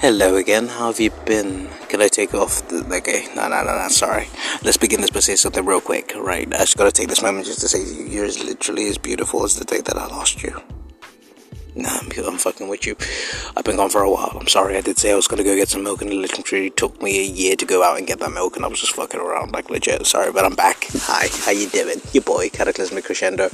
Hello again, how have you been? Can I take off the. Okay, no, no, no, no, sorry. Let's begin this by saying something real quick, right? I just gotta take this moment just to say you're literally as beautiful as the day that I lost you. Nah, I'm, I'm fucking with you. I've been gone for a while. I'm sorry. I did say I was gonna go get some milk, and it literally took me a year to go out and get that milk, and I was just fucking around like legit. Sorry, but I'm back. Hi, how you doing? Your boy, Cataclysmic Crescendo.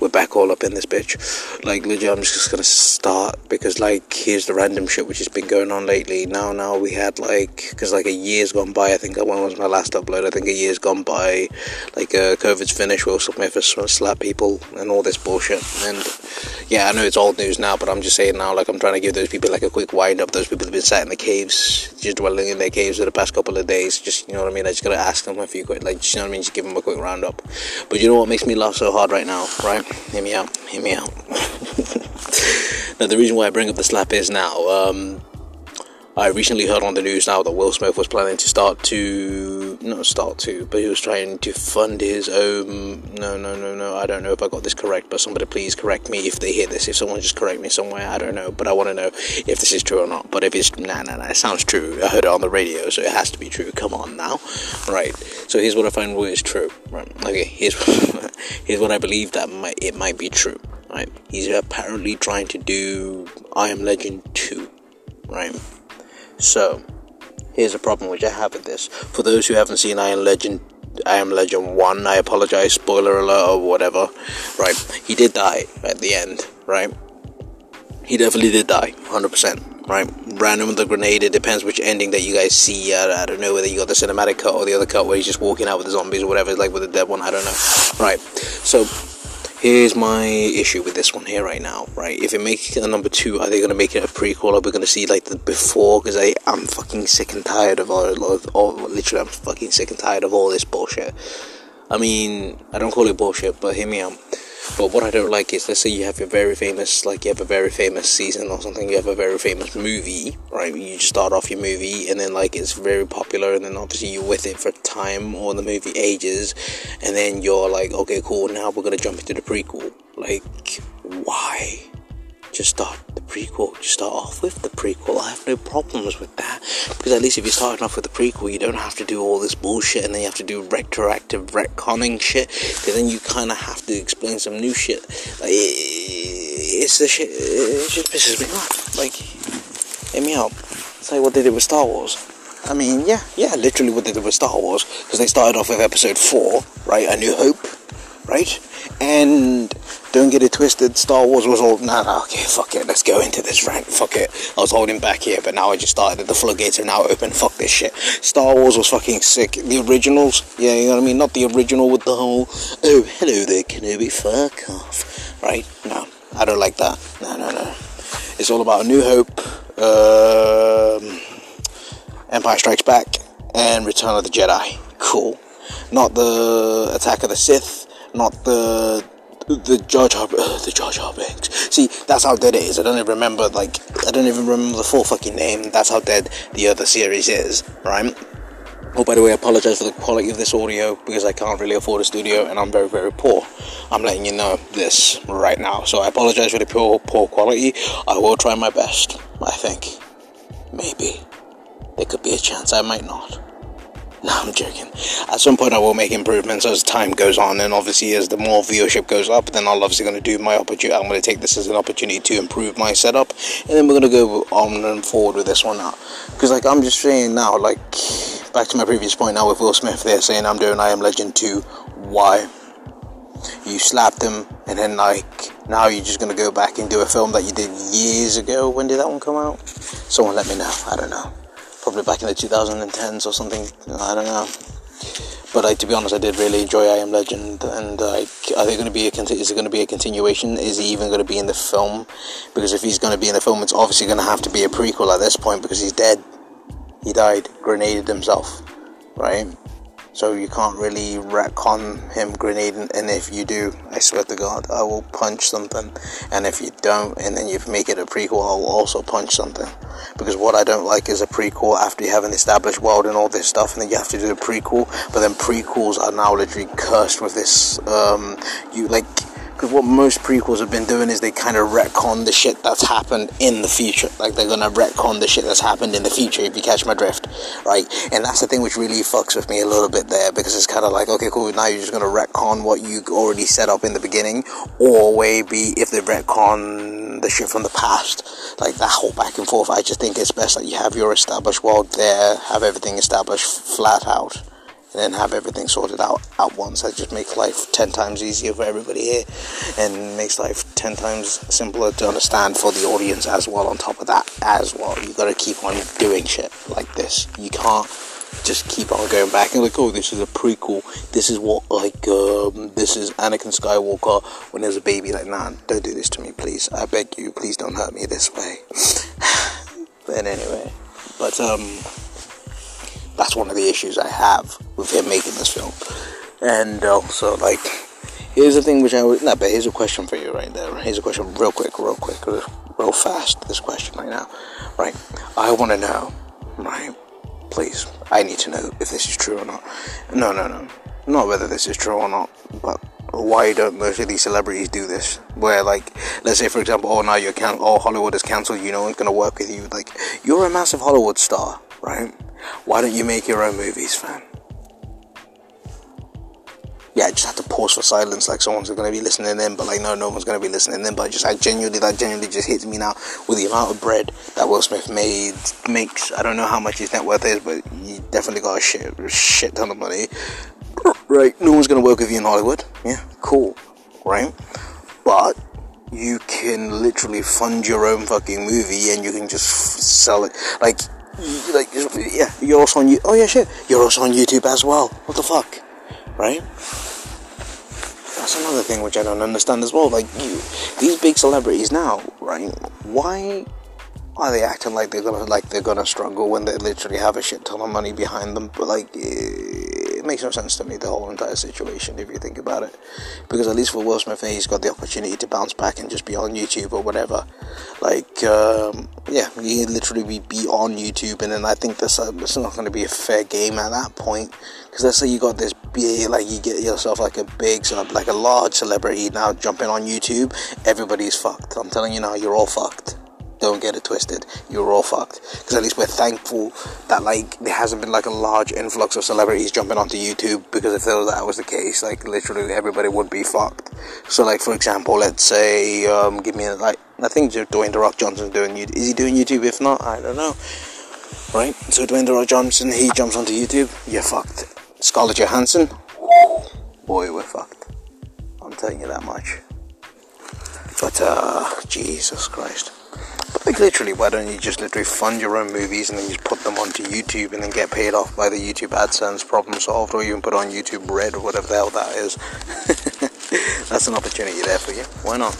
We're back all up in this bitch. Like legit, I'm just gonna start because like here's the random shit which has been going on lately. Now, now we had like because like a year's gone by. I think when was my last upload? I think a year's gone by. Like uh, COVID's finished. Will Smith has slapped people and all this bullshit. And yeah, I know it's old news now now, but I'm just saying now, like I'm trying to give those people like a quick wind up. Those people have been sat in the caves, just dwelling in their caves for the past couple of days. Just you know what I mean. I just gotta ask them a few quick, like you know what I mean. Just give them a quick roundup. But you know what makes me laugh so hard right now, right? Hear me out. Hear me out. now the reason why I bring up the slap is now. Um, I recently heard on the news now that Will Smith was planning to start to not start to, but he was trying to fund his own. No, no, no, no. I don't know if I got this correct, but somebody please correct me if they hear this. If someone just correct me somewhere, I don't know, but I want to know if this is true or not. But if it's nah, nah, nah, it sounds true. I heard it on the radio, so it has to be true. Come on now, right? So here's what I find is true. Right? Okay, here's here's what I believe that might it might be true. Right? He's apparently trying to do I Am Legend two. Right? So, here's a problem which I have with this. For those who haven't seen Iron Legend, I Am Legend 1, I apologize, spoiler alert or whatever. Right, he did die at the end, right? He definitely did die, 100%, right? Random with the grenade, it depends which ending that you guys see. I, I don't know whether you got the cinematic cut or the other cut where he's just walking out with the zombies or whatever, like with the dead one, I don't know. Right, so Here's my issue with this one here right now, right? If it makes a number two, are they gonna make it a prequel? Are we gonna see like the before? Because I am fucking sick and tired of all, of all. Literally, I'm fucking sick and tired of all this bullshit. I mean, I don't call it bullshit, but hear me out. But what I don't like is, let's say you have a very famous, like you have a very famous season or something, you have a very famous movie, right? You start off your movie and then like it's very popular, and then obviously you're with it for time or the movie ages, and then you're like, okay, cool, now we're gonna jump into the prequel. Like, why? Just start the prequel. Just start off with the prequel. I have no problems with that because at least if you're starting off with the prequel, you don't have to do all this bullshit and then you have to do retroactive retconning shit. Because then you kind of have to explain some new shit. Like, it's the shit. It just pisses me off. Like, hear me. It's like what they did with Star Wars. I mean, yeah, yeah, literally what they did with Star Wars because they started off with Episode Four, right? A New Hope, right? And don't get it twisted, Star Wars was all, nah, nah, okay, fuck it, let's go into this rant, fuck it. I was holding back here, but now I just started, the floodgates are now open, fuck this shit. Star Wars was fucking sick. The originals, yeah, you know what I mean? Not the original with the whole, oh, hello there, Kenobi, fuck off, right? No, I don't like that. No, no, no. It's all about a New Hope, um, Empire Strikes Back, and Return of the Jedi. Cool. Not the Attack of the Sith, not the the Jar Jar, uh, the Jar Jar Binks. See, that's how dead it is. I don't even remember, like, I don't even remember the full fucking name. That's how dead the other series is, right? Oh, by the way, I apologize for the quality of this audio because I can't really afford a studio and I'm very, very poor. I'm letting you know this right now. So I apologize for the poor, poor quality. I will try my best, I think. Maybe. There could be a chance I might not. No, I'm joking. At some point, I will make improvements as time goes on, and obviously, as the more viewership goes up, then I'm obviously going to do my opportunity. I'm going to take this as an opportunity to improve my setup, and then we're going to go on and forward with this one now. Because, like, I'm just saying now, like, back to my previous point now with Will Smith, they're saying I'm doing I Am Legend 2. Why? You slapped him, and then, like, now you're just going to go back and do a film that you did years ago. When did that one come out? Someone let me know. I don't know probably back in the 2010s or something. I don't know. But like, to be honest, I did really enjoy I Am Legend, and like, are they going to be a is it going to be a continuation? Is he even going to be in the film? Because if he's going to be in the film, it's obviously going to have to be a prequel at this point because he's dead. He died, grenaded himself, right? So you can't really retcon him grenading, and if you do, I swear to God, I will punch something. And if you don't, and then you make it a prequel, I'll also punch something. Because what I don't like is a prequel after you have an established world and all this stuff, and then you have to do a prequel. But then prequels are now literally cursed with this. Um, you like Because what most prequels have been doing is they kind of retcon the shit that's happened in the future. Like they're gonna retcon the shit that's happened in the future, if you catch my drift, right? And that's the thing which really fucks with me a little bit there because it's kind of like, okay, cool, now you're just gonna retcon what you already set up in the beginning, or maybe if they retcon the shit from the past, like that whole back and forth. I just think it's best that you have your established world there, have everything established flat out and then have everything sorted out at once. That just makes life 10 times easier for everybody here and makes life 10 times simpler to understand for the audience as well. On top of that, as well, you gotta keep on doing shit like this. You can't just keep on going back and like, oh, this is a prequel. This is what like um, this is Anakin Skywalker when he was a baby. Like, nah, don't do this to me, please. I beg you, please don't hurt me this way. but anyway, but um that's one of the issues I have with him making this film. And also, like, here's the thing which I would, not, but here's a question for you right there. Here's a question, real quick, real quick, real fast. This question right now, right? I want to know, right? Please, I need to know if this is true or not. No, no, no, not whether this is true or not, but why don't most of these celebrities do this? Where, like, let's say, for example, oh, now you're can- oh, Hollywood is cancelled you, know one's gonna work with you. Like, you're a massive Hollywood star, right? Why don't you make your own movies, fam? Yeah, I just had to pause for silence, like someone's gonna be listening in, but like no, no one's gonna be listening in. But just I genuinely, that genuinely just hits me now with the amount of bread that Will Smith made makes. I don't know how much his net worth is, but he definitely got a shit, shit ton of money. Right? No one's gonna work with you in Hollywood. Yeah, cool, right? But you can literally fund your own fucking movie and you can just sell it. Like like yeah, you're also on you. Oh yeah, shit, you're also on YouTube as well. What the fuck, right? That's another thing which I don't understand as well. Like you, these big celebrities now, right? Why are they acting like they're gonna like they're gonna struggle when they literally have a shit ton of money behind them? But like. Eh, makes no sense to me, the whole entire situation, if you think about it. Because at least for Will Smith, he's got the opportunity to bounce back and just be on YouTube or whatever. Like, um, yeah, he literally be, be on YouTube, and then I think this, uh, this not going to be a fair game at that point. Because let's say you got this big, like, you get yourself like a big, like a large celebrity now jumping on YouTube, everybody's fucked. I'm telling you now, you're all fucked don't get it twisted. You're all fucked. Because at least we're thankful that like there hasn't been like a large influx of celebrities jumping onto YouTube. Because if that was the case, like literally everybody would be fucked. So like for example, let's say um, give me like I think Dwayne the Rock Johnson's doing YouTube. Is he doing YouTube? If not, I don't know. Right. So Dwayne the Rock Johnson, he jumps onto YouTube. You're fucked. Scarlett Johansson, boy, we're fucked. I'm telling you that much. But uh, Jesus Christ. Like literally, why don't you just literally fund your own movies and then just put them onto YouTube and then get paid off by the YouTube AdSense problem solved, or you can put on YouTube Red or whatever the hell that is. That's an opportunity there for you. Why not?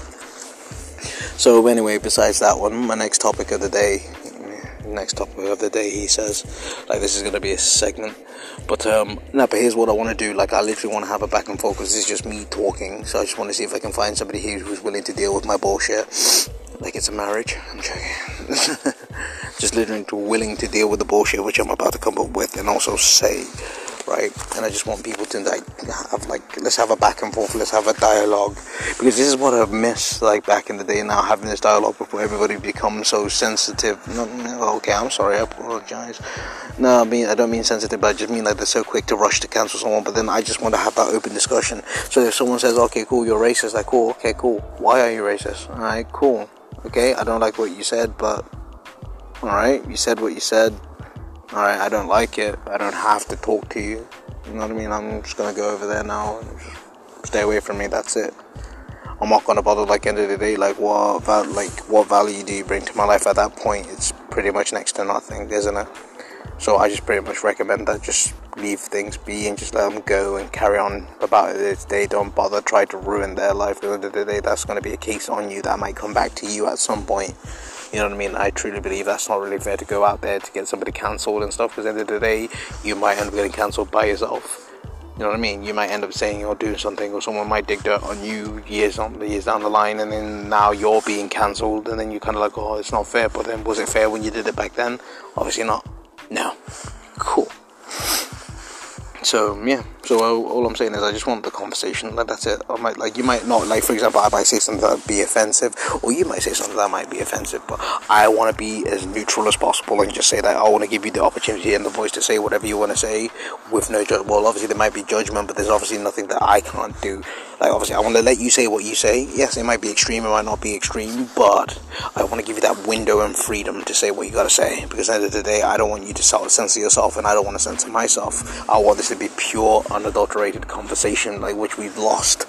So anyway, besides that one, my next topic of the day, next topic of the day, he says, like this is gonna be a segment. But um, no, but here's what I want to do. Like I literally want to have a back and forth because this is just me talking. So I just want to see if I can find somebody here who's willing to deal with my bullshit like it's a marriage. I'm joking. Just literally willing to deal with the bullshit which I'm about to come up with and also say, right? And I just want people to like have like let's have a back and forth, let's have a dialogue because this is what I miss like back in the day. Now having this dialogue before everybody becomes so sensitive. No, no, okay, I'm sorry, I apologize. No, I mean I don't mean sensitive, but I just mean like they're so quick to rush to cancel someone. But then I just want to have that open discussion. So if someone says, okay, cool, you're racist, like cool, okay, cool. Why are you racist? Alright, cool Okay, I don't like what you said, but alright, you said what you said. Alright, I don't like it. I don't have to talk to you. You know what I mean? I'm just gonna go over there now and stay away from me. That's it. I'm not gonna bother. Like end of the day, like what val- like what value do you bring to my life at that point? It's pretty much next to nothing, isn't it? So I just pretty much recommend that just leave things be and just let them go and carry on about it. If They don't bother try to ruin their life. At the end of the day, that's going to be a case on you that might come back to you at some point. You know what I mean? I truly believe that's not really fair to go out there to get somebody cancelled and stuff. Because at the end of the day, you might end up getting cancelled by yourself. You know what I mean? You might end up saying or doing something, or someone might dig dirt on you years on years down the line, and then now you're being cancelled, and then you're kind of like, oh, it's not fair. But then, was it fair when you did it back then? Obviously not. No. Cool. So yeah, So all I'm saying is, I just want the conversation. Like that's it. I might like you might not like, for example, I might say something that would be offensive, or you might say something that might be offensive. But I want to be as neutral as possible and just say that I want to give you the opportunity and the voice to say whatever you want to say with no judgment. Well, obviously there might be judgment, but there's obviously nothing that I can't do. Like obviously, I want to let you say what you say. Yes, it might be extreme, it might not be extreme, but I want to give you that window and freedom to say what you got to say. Because at the end of the day, I don't want you to censor yourself, and I don't want to censor myself. I want this to be pure, unadulterated conversation, like which we've lost.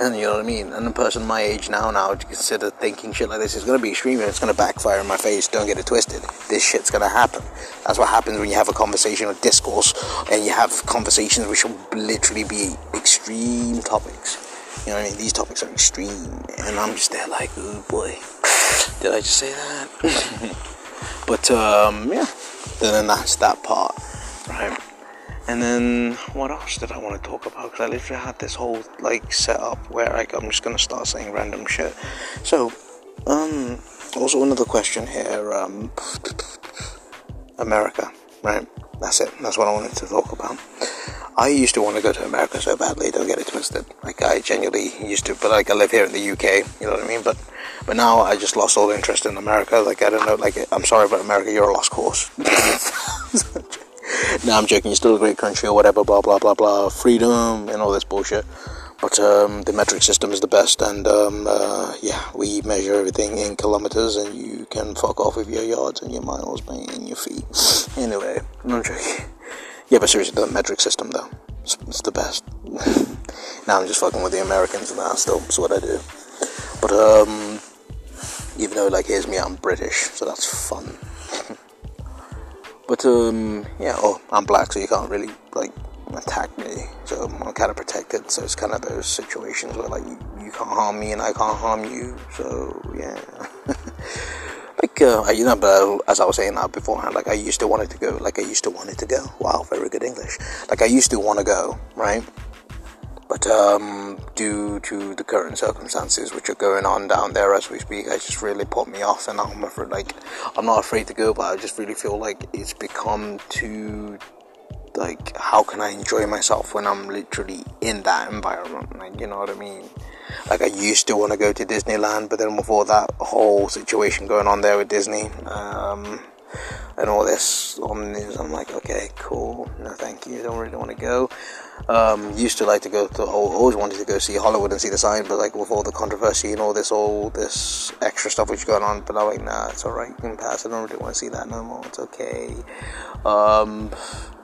And you know what I mean? And a person my age now, now to consider thinking shit like this is to be extreme and it's to backfire in my face. Don't get it twisted. This shit's to happen. That's what happens when you have a conversation or discourse and you have conversations which will literally be extreme topics. You know what I mean? These topics are extreme. And I'm just there like, oh boy, did I just say that? but um, yeah, then that's that part, right? And then what else did I want to talk about? Because I literally had this whole like setup where like I'm just gonna start saying random shit. So, um, also another question here. Um, America, right? That's it. That's what I wanted to talk about. I used to want to go to America so badly. Don't get it twisted. Like I genuinely used to, but like I live here in the UK. You know what I mean? But but now I just lost all interest in America. Like I don't know. Like I'm sorry, but America, you're a lost cause. no, I'm joking. You're still a great country or whatever. Blah blah blah blah. Freedom and all this bullshit. But um, the metric system is the best, and um, uh, yeah, we measure everything in kilometers, and you can fuck off with your yards and your miles, man, and your feet. Anyway, I'm joking. Yeah, but seriously, the metric system though, it's, it's the best. now I'm just fucking with the Americans and now. Still, it's what I do. But um, even though like here's me, I'm British, so that's fun. But um, yeah, oh, I'm black, so you can't really like attack me. So I'm kind of protected. So it's kind of those situations where like you, you can't harm me and I can't harm you. So yeah. like uh, you know, but as I was saying that beforehand, like I used to want it to go. Like I used to want it to go. Wow, very good English. Like I used to want to go, right? But um, due to the current circumstances which are going on down there as we speak, I just really put me off, and I'm afraid, like, I'm not afraid to go, but I just really feel like it's become too, like, how can I enjoy myself when I'm literally in that environment? Like, you know what I mean? Like, I used to want to go to Disneyland, but then with all that whole situation going on there with Disney, um, and all this on the news, I'm like, okay, cool, no, thank you, don't really want to go. Um, used to like to go to, always wanted to go see Hollywood and see the sign, but like with all the controversy and all this, all this extra stuff which is going on, but I'm like, nah, it's alright, you can pass. I don't really want to see that no more. It's okay. Um,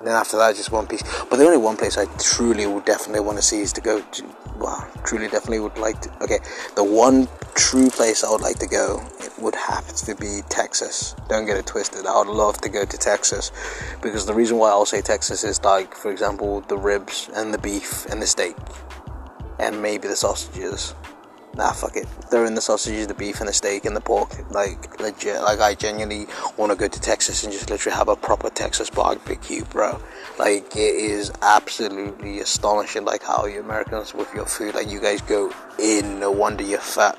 then after that, just One Piece. But the only one place I truly would definitely want to see is to go to. Well, truly, definitely would like to. Okay, the one true place I would like to go it would have to be Texas. Don't get it twisted. I would love to go to Texas because the reason why I'll say Texas is like, for example, the ribs and the beef and the steak and maybe the sausages nah, fuck it. Throw in the sausages, the beef, and the steak, and the pork. Like, legit. Like, I genuinely want to go to Texas and just literally have a proper Texas barbecue, bro. Like, it is absolutely astonishing, like, how you Americans with your food, like, you guys go in. No wonder you're fat.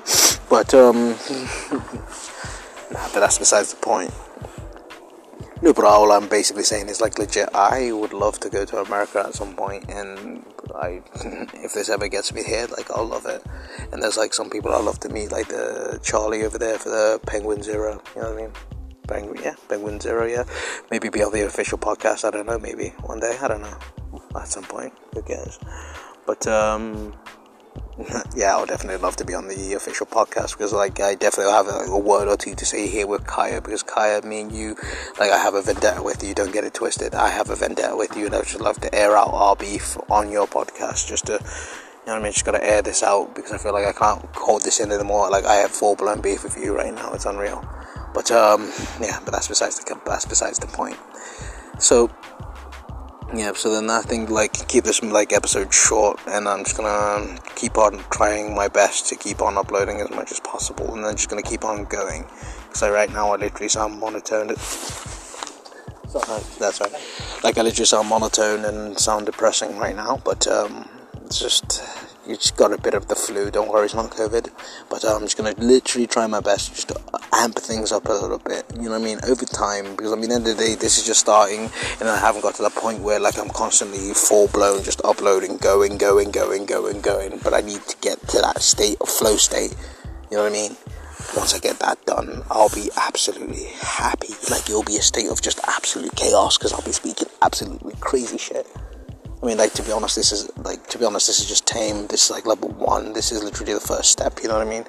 But, um, nah, but that's besides the point. No, but all I'm basically saying is like legit. I would love to go to America at some point, and I, if this ever gets me here, like I'll love it. And there's like some people I'd love to meet, like the Charlie over there for the Penguin Zero. You know what I mean? Penguin, yeah, Penguin Zero, yeah. Maybe be on the official podcast. I don't know. Maybe one day. I don't know. At some point, who cares? But um, yeah, I would definitely love to be on the official podcast because, like, I definitely have a, a, word or two to say here with Kaya because Kaya, me and you, like, I have a vendetta with you. Don't get it twisted. I have a vendetta with you, and I would just love to air out our beef on your podcast just to, you know what I mean? Just gotta air this out because I feel like I can't hold this in anymore. Like, I have full blown beef with you right now. It's unreal. But um, yeah, but that's besides the that's besides the point. So yeah so then i think like keep this like episode short and i'm just gonna keep on trying my best to keep on uploading as much as possible and then just gonna keep on going. So right now i literally sound monotone that's right. Like i literally sound monotone and sound depressing right now but um it's just just got a bit of the flu. Don't worry, it's not COVID. But I'm just gonna literally try my best just to amp things up a little bit. You know what I mean? Over time, because I mean, at the end of the day, this is just starting, and I haven't got to the point where like I'm constantly full blown, just uploading, going, going, going, going, going. But I need to get to that state of flow state. You know what I mean? Once I get that done, I'll be absolutely happy. Like it'll be a state of just absolute chaos because I'll be speaking absolutely crazy shit. I mean, like to be honest, this is like to be honest, this is just tame. This is like level one. This is literally the first step. You know what I mean?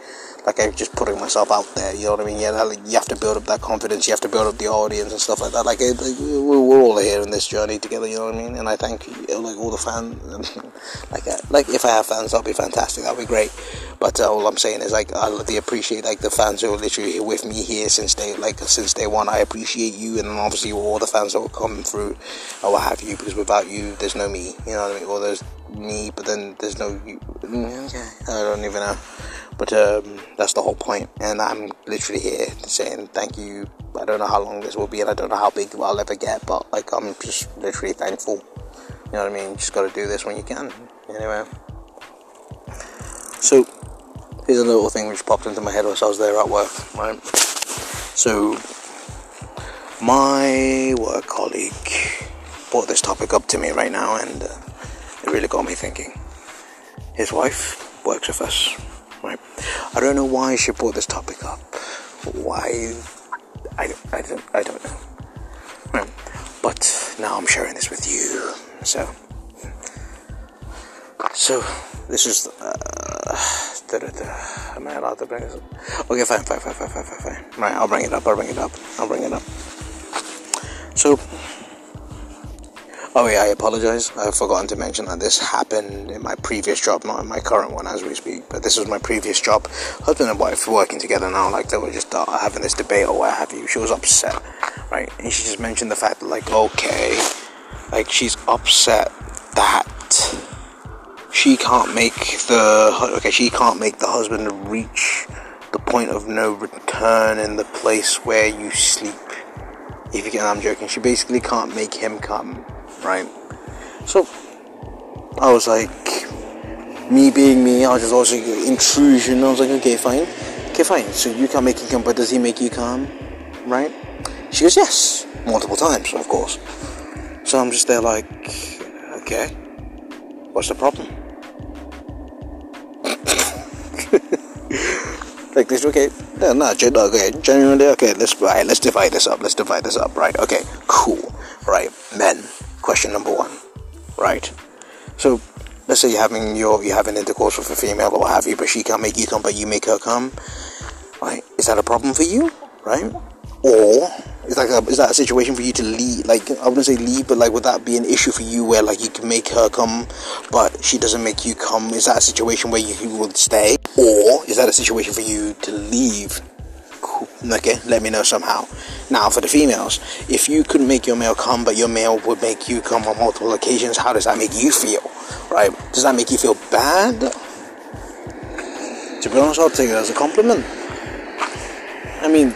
Like I'm just putting myself out there. You know what I mean? Yeah, you have to build up that confidence. You have to build up the audience and stuff like that. Like, it, like we're, we're, all here in this journey together. You know what I mean? And I thank like all the fans. like, uh, like if I have fans, that'll be fantastic. That'll be great. But uh, all I'm saying is like I really appreciate like the fans who are literally with me here since day like since day one. I appreciate you, and obviously all the fans that will come through, or what have you. Because without you, there's no me. You know what I mean? Or there's me, but then there's no you. Okay, I don't even know. But um, that's the whole point. and I'm literally here saying thank you. I don't know how long this will be, and I don't know how big I'll ever get, but like I'm just literally thankful. You know what I mean? Just got to do this when you can. Anyway, so here's a little thing which popped into my head whilst I was there at work. Right, so my work colleague brought this topic up to me right now, and uh, it really got me thinking. His wife works with us Right? I don't know why she brought this topic up. Why? I, I, don't, I don't know. Right? But now I'm sharing this with you. So, so this is. Uh, da, da, da. Am I allowed to bring this up? Okay, fine, fine, fine, fine, fine, fine, fine. Right, I'll bring it up. I'll bring it up. I'll bring it up. So Oh yeah, I apologize. I've forgotten to mention that this happened in my previous job, not in my current one as we speak. But this was my previous job. Husband and wife working together now, like they were just uh, having this debate or what have you. She was upset, right? And she just mentioned the fact that, like, okay, like she's upset that she can't make the okay, she can't make the husband reach the point of no return in the place where you sleep. If you get, I'm joking. She basically can't make him come right? So I was like, me being me, I was just also intrusion. I was like, okay, fine, okay, fine. So you can't make him come, but does he make you come, right? She goes, yes, multiple times, of course. So I'm just there like, okay, what's the problem? like this, okay, no, no, okay, genuinely, okay, let's, right, let's divide this up, let's divide this up, right, okay, cool, right, men, question number one, right? So let's say you're having your you're having intercourse with a female or what have you, but she can't make you come, but you make her come, right? Is that a problem for you, right? Or is like a, is that a situation for you to leave? Like I wouldn't say leave, but like would that be an issue for you where like you can make her come, but she doesn't make you come? Is that a situation where you, you would stay, or is that a situation for you to leave? Okay, let me know somehow. Now, for the females, if you couldn't make your male come, but your male would make you come on multiple occasions, how does that make you feel? Right? Does that make you feel bad? To be honest, I'll take it as a compliment. I mean,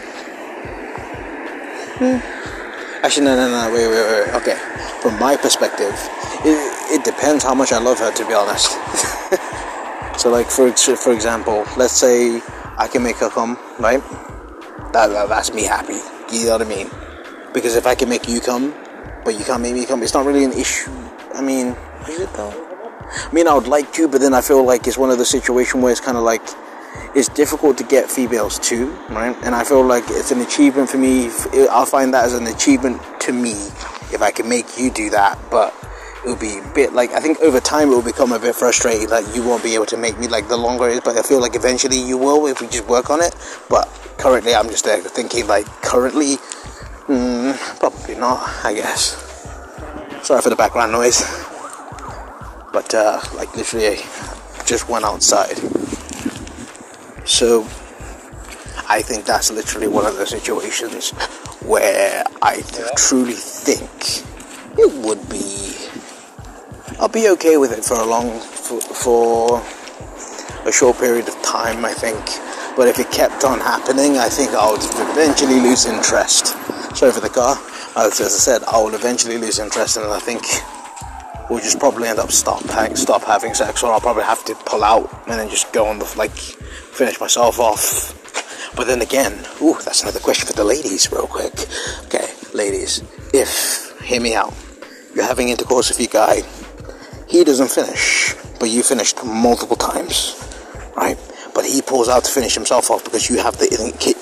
hmm. actually, no, no, no, wait, wait, wait. Okay, from my perspective, it, it depends how much I love her. To be honest. so, like for for example, let's say I can make her come, right? That, that that's me happy. You know what I mean? Because if I can make you come, but you can't make me come, it's not really an issue. I mean, is it though? I mean, I would like to, but then I feel like it's one of the situations where it's kind of like it's difficult to get females too, right? And I feel like it's an achievement for me. I'll find that as an achievement to me if I can make you do that, but it'll be a bit like I think over time it will become a bit frustrating. Like you won't be able to make me like the longer it is, but I feel like eventually you will if we just work on it. But currently, I'm just there thinking like currently, mm, probably not. I guess. Sorry for the background noise, but uh, like literally, I just went outside. So I think that's literally one of the situations where I truly think it would be I'll be okay with it for a long, for, for a short period of time, I think. But if it kept on happening, I think I would eventually lose interest. Sorry for the car. As, as I said, I will eventually lose interest, and I think we'll just probably end up stop stop having sex, or I'll probably have to pull out and then just go on the like finish myself off. But then again, ooh, that's another question for the ladies, real quick. Okay, ladies, if hear me out, you're having intercourse with your guy, he doesn't finish, but you finished multiple times, right? But he pulls out to finish himself off because you have the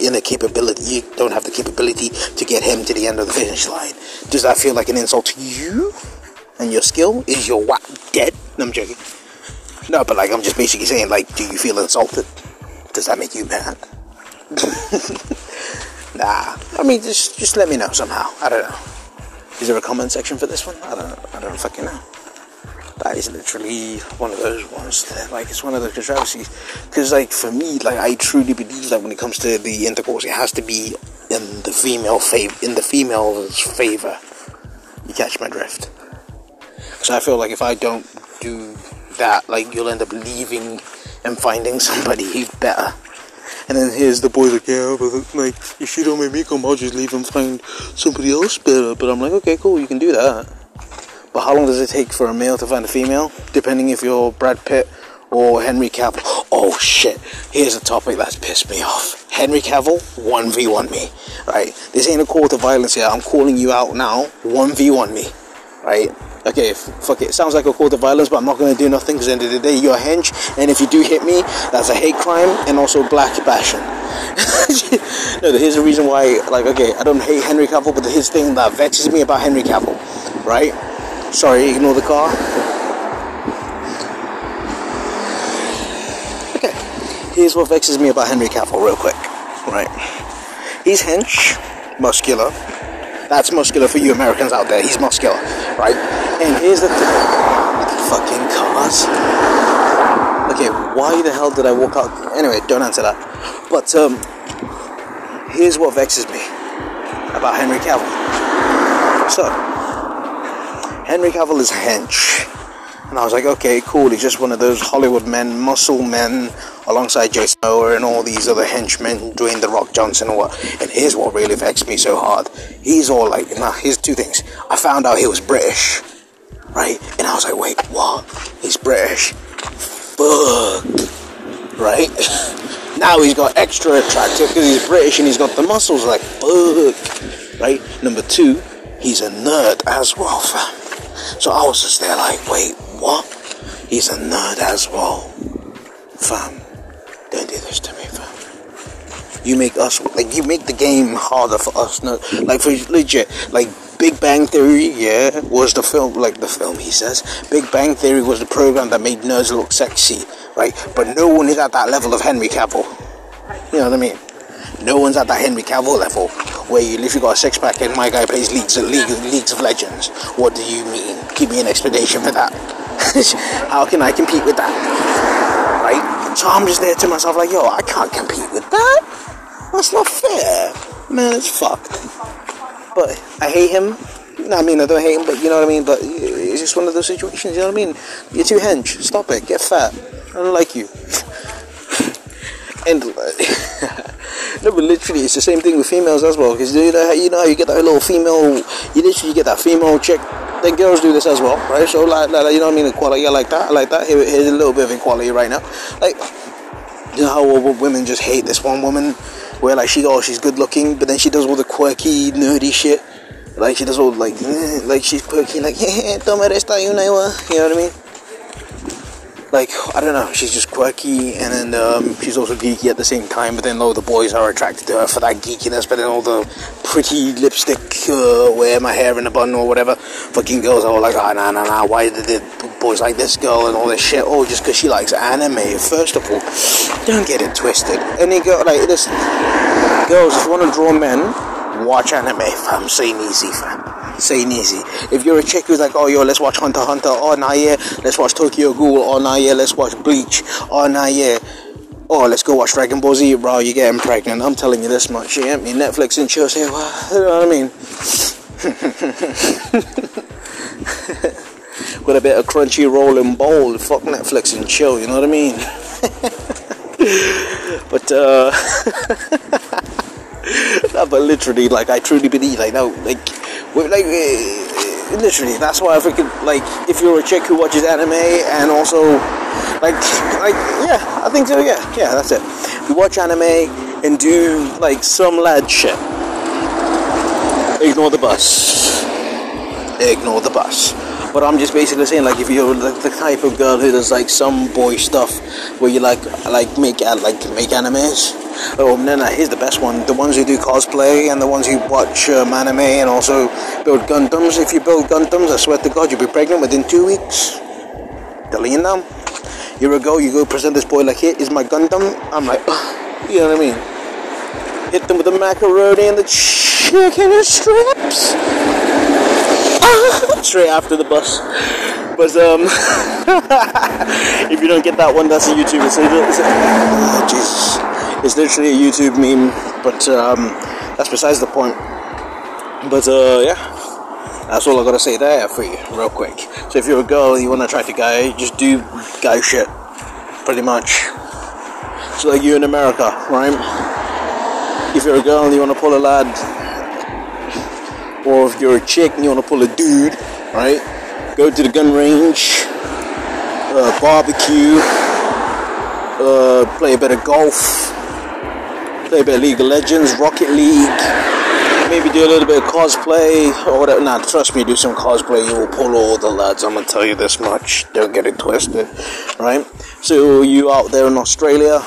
inner capability. You don't have the capability to get him to the end of the finish line. Does that feel like an insult to you and your skill? Is your what dead? I'm joking. No, but like I'm just basically saying, like, do you feel insulted? Does that make you mad? nah. I mean, just just let me know somehow. I don't know. Is there a comment section for this one? I don't. I don't fucking know. That is literally one of those ones. That, like it's one of the controversies. Because like for me, like I truly believe that when it comes to the intercourse, it has to be in the female favor. In the female's favor. You catch my drift. Because I feel like if I don't do that, like you'll end up leaving and finding somebody who's better. And then here's the boy like, yeah, but like, if you don't make me come, I'll just leave and find somebody else better. But I'm like, okay, cool, you can do that. But how long does it take for a male to find a female? Depending if you're Brad Pitt or Henry Cavill. Oh shit, here's a topic that's pissed me off. Henry Cavill, 1v1 me. Right? This ain't a call to violence here. I'm calling you out now. 1v1 me. Right? okay, fuck it. Sounds like a call to violence, but I'm not to do nothing because the end of the day, you're a hench. And if you do hit me, that's a hate crime and also black bashing. no, here's the reason why, like, okay, I don't hate Henry Cavill, but his thing that vexes me about Henry Cavill, right? Sorry, ignore the car. Okay, here's what vexes me about Henry Cavill, real quick, right? He's hench, muscular, that's muscular for you Americans out there. He's muscular, right? And here's the. Fucking cars. Okay, why the hell did I walk out? Anyway, don't answer that. But um, here's what vexes me about Henry Cavill. So, Henry Cavill is a hench. And I was like, okay, cool. He's just one of those Hollywood men, muscle men, alongside Jason Momoa and all these other henchmen, Dwayne the Rock Johnson and what. And here's what really vexed me so hard. He's all like, nah, here's two things. I found out he was British, right? And I was like, wait, what? He's British. Fuck. Right? now he's got extra attractive because he's British and he's got the muscles like fuck. Right? Number two, he's a nerd as well, fam. So I was just there like, wait, what? He's a nerd as well. Fam. Don't do this to me, fam. You make us like you make the game harder for us. No, like for legit, like Big Bang Theory, yeah, was the film like the film. He says Big Bang Theory was the program that made nerds look sexy, right? But no one is at that level of Henry Cavill. You know what I mean? No one's at that Henry Cavill level where you literally got a six pack and my guy plays Leagues of League, Leagues of Legends. What do you mean? Give me an explanation for that. How can I compete with that? Right? So I'm just there to myself like, yo, I can't compete with that. That's not fair. Man, it's fucked. But I hate him. I mean, I don't hate him, but you know what I mean? But it's just one of those situations, you know what I mean? You're too hench. Stop it. Get fat. I don't like you. and uh, no, but literally, it's the same thing with females as well. Because you know, you know, you get that little female. You literally get that female chick then girls do this as well, right? So like, like you know what I mean? Equality, I like that. I like that. Here, here's a little bit of equality right now. Like, you know how women just hate this one woman, where like she oh she's good looking, but then she does all the quirky, nerdy shit. Like she does all like like she's quirky, like toma esta y una, you know what I mean? Like I don't know, she's just quirky, and then um, she's also geeky at the same time. But then all the boys are attracted to her for that geekiness. But then all the pretty lipstick, uh, wear my hair in a bun or whatever, fucking girls are all like, ah, nah, nah, nah. Why did the boys like this girl and all this shit? Oh, just because she likes anime. First of all, don't get it twisted. Any girl like listen, girls, if you want to draw men, watch anime, fam. Say easy, fam saying easy. If you're a chick who's like, oh yo, let's watch Hunter Hunter, oh nah yeah, let's watch Tokyo Ghoul, oh nah yeah, let's watch Bleach, oh nah yeah. Oh, let's go watch Dragon Ball Z, bro. You're getting pregnant. I'm telling you this much. You get me? Netflix and chill. Say, well, you know what I mean? With a bit of crunchy rolling bowl, fuck Netflix and chill. You know what I mean? but uh, no, but literally, like I truly believe, like no, like like uh, literally, that's why I freaking like. If you're a chick who watches anime and also like, like, yeah, I think so. Yeah, yeah, that's it. You watch anime and do like some lad shit. Ignore the bus. Ignore the bus. But I'm just basically saying, like, if you're like the type of girl who does like some boy stuff, where you like like make uh, like make animes. Oh no, no, here's the best one: the ones who do cosplay and the ones who watch um, anime and also build Gundams. If you build Gundams, I swear to God, you'll be pregnant within two weeks. Telling them. You're a girl, you go present this boy like, here is my Gundam. I'm like, you know what I mean? Hit them with the macaroni and the chicken strips. Straight after the bus. But um, if you don't get that one, that's a YouTube. It's, it's oh, Jesus. It's literally a YouTube meme, but um, that's besides the point. But uh, yeah, that's all I gotta say there for you, real quick. So if you're a girl, you wanna attract a guy, just do guy shit, pretty much. So like you in America, right? If you're a girl and you wanna pull a lad, or if you're a chick and you wanna pull a dude, right? Go to the gun range, uh, barbecue, uh, play a bit of golf, play a bit of League of Legends, Rocket League, maybe do a little bit of cosplay or whatever. Nah, trust me, do some cosplay, you will pull all the lads. I'm gonna tell you this much. Don't get it twisted, right? So you out there in Australia,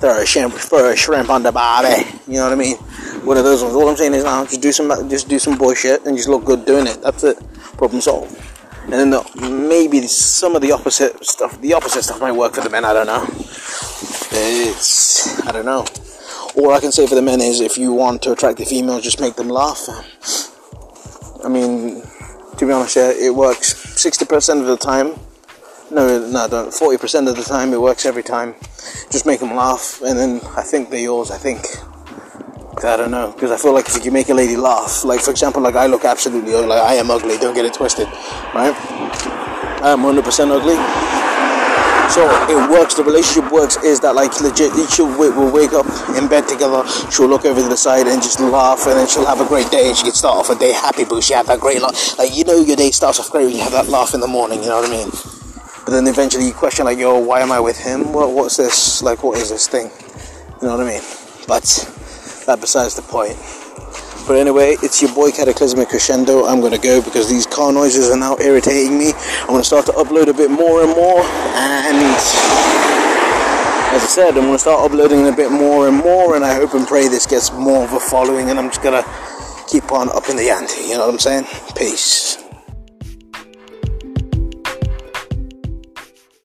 throw a shrimp, throw a shrimp on the barbie. You know what I mean? One of those ones. All I'm saying is now, just do some, just do some bullshit and just look good doing it. That's it. Problem solved. And then the, maybe some of the opposite stuff, the opposite stuff might work for the men. I don't know. It's, I don't know. All I can say for the men is if you want to attract the females, just make them laugh. I mean, to be honest, yeah, it works 60% of the time. No, no, don't. 40% of the time, it works every time. Just make them laugh, and then I think they're yours. I think. I don't know, because I feel like if you make a lady laugh, like for example, like I look absolutely like I am ugly. Don't get it twisted, right? I am 100% ugly. So it works. The relationship works. Is that like legit? She'll will wake up in bed together. She'll look over to the side and just laugh, and then she'll have a great day. And she can start off a day happy, but she had that great laugh. Like you know, your day starts off great when you have that laugh in the morning. You know what I mean? But then eventually you question like, yo, why am I with him? What what's this? Like, what is this thing? You know what I mean? But that besides the point. But anyway, it's your boy Cataclysmic Crescendo. I'm gonna go because these car noises are now irritating me. I'm gonna start to upload a bit more and more, and as I said, I'm gonna start uploading a bit more and more, and I hope and pray this gets more of a following, and I'm just gonna keep on up in the ante. You know what I'm saying? Peace.